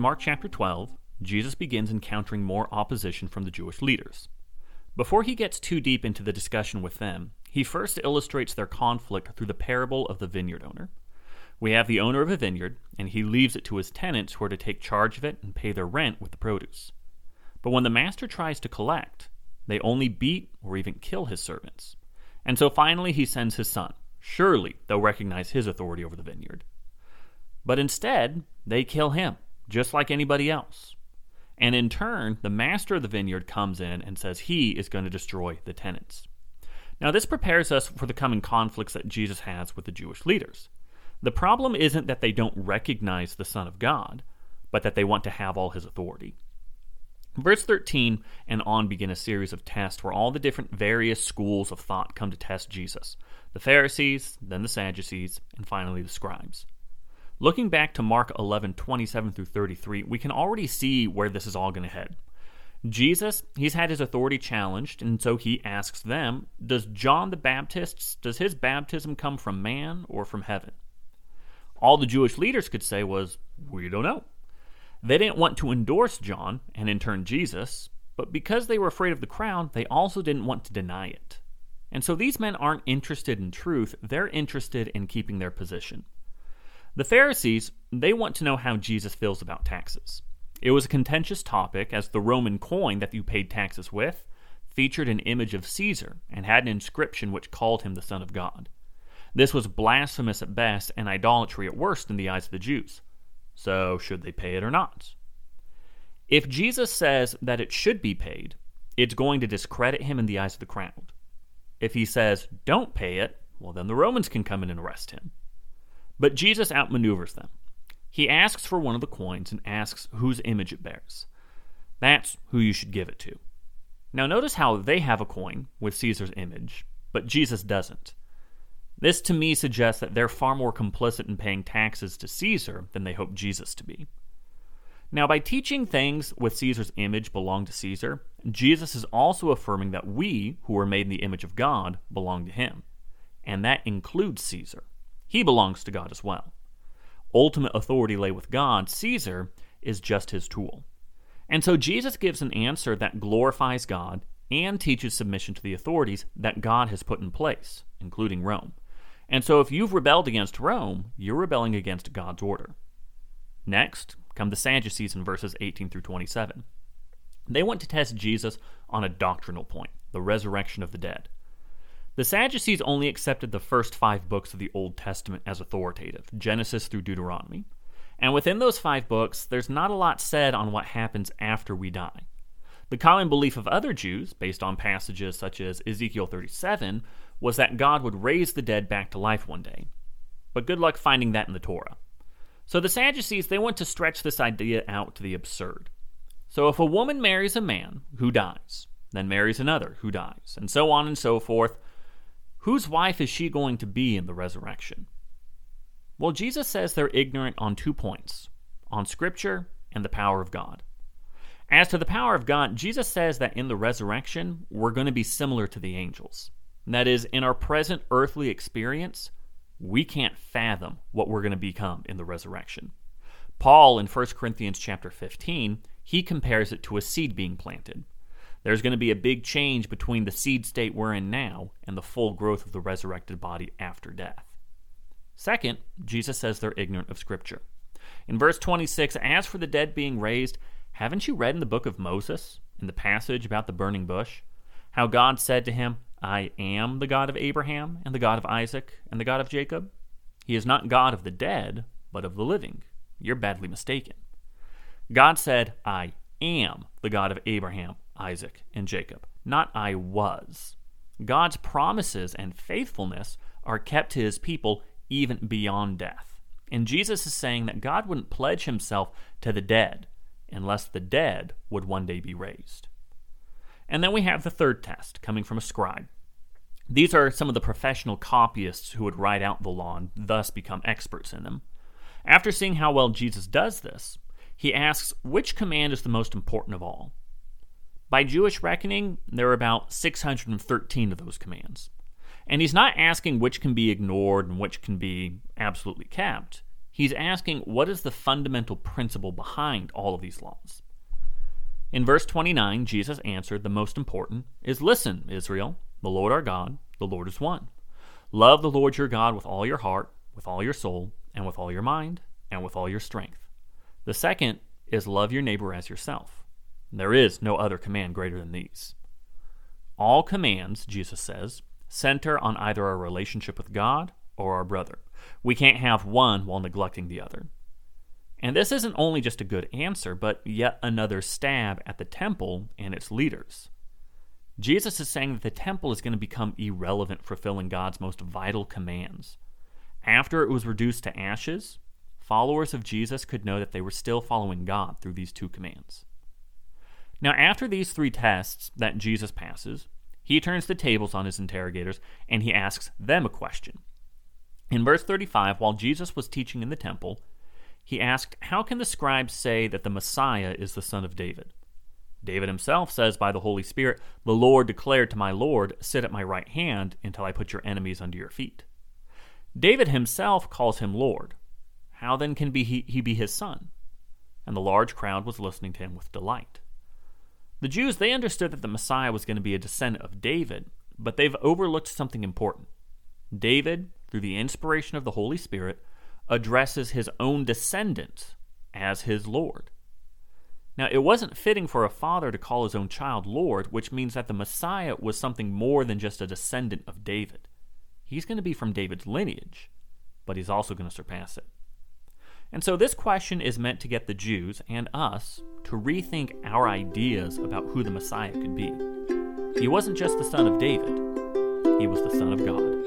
in Mark chapter 12, Jesus begins encountering more opposition from the Jewish leaders. Before he gets too deep into the discussion with them, he first illustrates their conflict through the parable of the vineyard owner. We have the owner of a vineyard, and he leaves it to his tenants who are to take charge of it and pay their rent with the produce. But when the master tries to collect, they only beat or even kill his servants. And so finally he sends his son. Surely they'll recognize his authority over the vineyard. But instead, they kill him, just like anybody else. And in turn, the master of the vineyard comes in and says he is going to destroy the tenants. Now, this prepares us for the coming conflicts that Jesus has with the Jewish leaders. The problem isn't that they don't recognize the Son of God, but that they want to have all his authority. Verse 13 and on begin a series of tests where all the different various schools of thought come to test Jesus the Pharisees, then the Sadducees, and finally the scribes. Looking back to Mark 11 27 through 33, we can already see where this is all going to head. Jesus, he's had his authority challenged, and so he asks them, Does John the Baptist, does his baptism come from man or from heaven? All the Jewish leaders could say was, We don't know. They didn't want to endorse John, and in turn Jesus, but because they were afraid of the crowd, they also didn't want to deny it. And so these men aren't interested in truth, they're interested in keeping their position. The Pharisees, they want to know how Jesus feels about taxes. It was a contentious topic as the Roman coin that you paid taxes with featured an image of Caesar and had an inscription which called him the Son of God. This was blasphemous at best and idolatry at worst in the eyes of the Jews. So, should they pay it or not? If Jesus says that it should be paid, it's going to discredit him in the eyes of the crowd. If he says, don't pay it, well, then the Romans can come in and arrest him. But Jesus outmaneuvers them. He asks for one of the coins and asks whose image it bears. That's who you should give it to. Now, notice how they have a coin with Caesar's image, but Jesus doesn't. This to me suggests that they're far more complicit in paying taxes to Caesar than they hope Jesus to be. Now, by teaching things with Caesar's image belong to Caesar, Jesus is also affirming that we, who are made in the image of God, belong to him. And that includes Caesar. He belongs to God as well. Ultimate authority lay with God, Caesar is just his tool. And so Jesus gives an answer that glorifies God and teaches submission to the authorities that God has put in place, including Rome. And so if you've rebelled against Rome, you're rebelling against God's order. Next, come the Sadducees in verses 18 through 27. They want to test Jesus on a doctrinal point the resurrection of the dead. The Sadducees only accepted the first five books of the Old Testament as authoritative Genesis through Deuteronomy. And within those five books, there's not a lot said on what happens after we die. The common belief of other Jews, based on passages such as Ezekiel 37, was that God would raise the dead back to life one day. But good luck finding that in the Torah. So the Sadducees, they want to stretch this idea out to the absurd. So if a woman marries a man who dies, then marries another who dies, and so on and so forth, whose wife is she going to be in the resurrection? Well, Jesus says they're ignorant on two points on Scripture and the power of God. As to the power of God, Jesus says that in the resurrection, we're going to be similar to the angels. That is, in our present earthly experience, we can't fathom what we're going to become in the resurrection. Paul in 1 Corinthians chapter 15, he compares it to a seed being planted. There's going to be a big change between the seed state we're in now and the full growth of the resurrected body after death. Second, Jesus says they're ignorant of Scripture. In verse 26, as for the dead being raised, haven't you read in the book of Moses, in the passage about the burning bush, how God said to him, I am the God of Abraham, and the God of Isaac, and the God of Jacob. He is not God of the dead, but of the living. You're badly mistaken. God said, I am the God of Abraham, Isaac, and Jacob, not I was. God's promises and faithfulness are kept to his people even beyond death. And Jesus is saying that God wouldn't pledge himself to the dead unless the dead would one day be raised. And then we have the third test coming from a scribe. These are some of the professional copyists who would write out the law and thus become experts in them. After seeing how well Jesus does this, he asks which command is the most important of all. By Jewish reckoning, there are about 613 of those commands. And he's not asking which can be ignored and which can be absolutely kept. He's asking what is the fundamental principle behind all of these laws? In verse 29, Jesus answered the most important is Listen, Israel, the Lord our God, the Lord is one. Love the Lord your God with all your heart, with all your soul, and with all your mind, and with all your strength. The second is love your neighbor as yourself. There is no other command greater than these. All commands, Jesus says, center on either our relationship with God or our brother. We can't have one while neglecting the other. And this isn't only just a good answer, but yet another stab at the temple and its leaders. Jesus is saying that the temple is going to become irrelevant, fulfilling God's most vital commands. After it was reduced to ashes, followers of Jesus could know that they were still following God through these two commands. Now, after these three tests that Jesus passes, he turns the tables on his interrogators and he asks them a question. In verse 35, while Jesus was teaching in the temple, he asked, How can the scribes say that the Messiah is the son of David? David himself says by the Holy Spirit, The Lord declared to my Lord, Sit at my right hand until I put your enemies under your feet. David himself calls him Lord. How then can be he, he be his son? And the large crowd was listening to him with delight. The Jews, they understood that the Messiah was going to be a descendant of David, but they've overlooked something important. David, through the inspiration of the Holy Spirit, addresses his own descendants as his Lord. Now, it wasn't fitting for a father to call his own child Lord, which means that the Messiah was something more than just a descendant of David. He's going to be from David's lineage, but he's also going to surpass it. And so this question is meant to get the Jews and us to rethink our ideas about who the Messiah could be. He wasn't just the son of David, he was the son of God.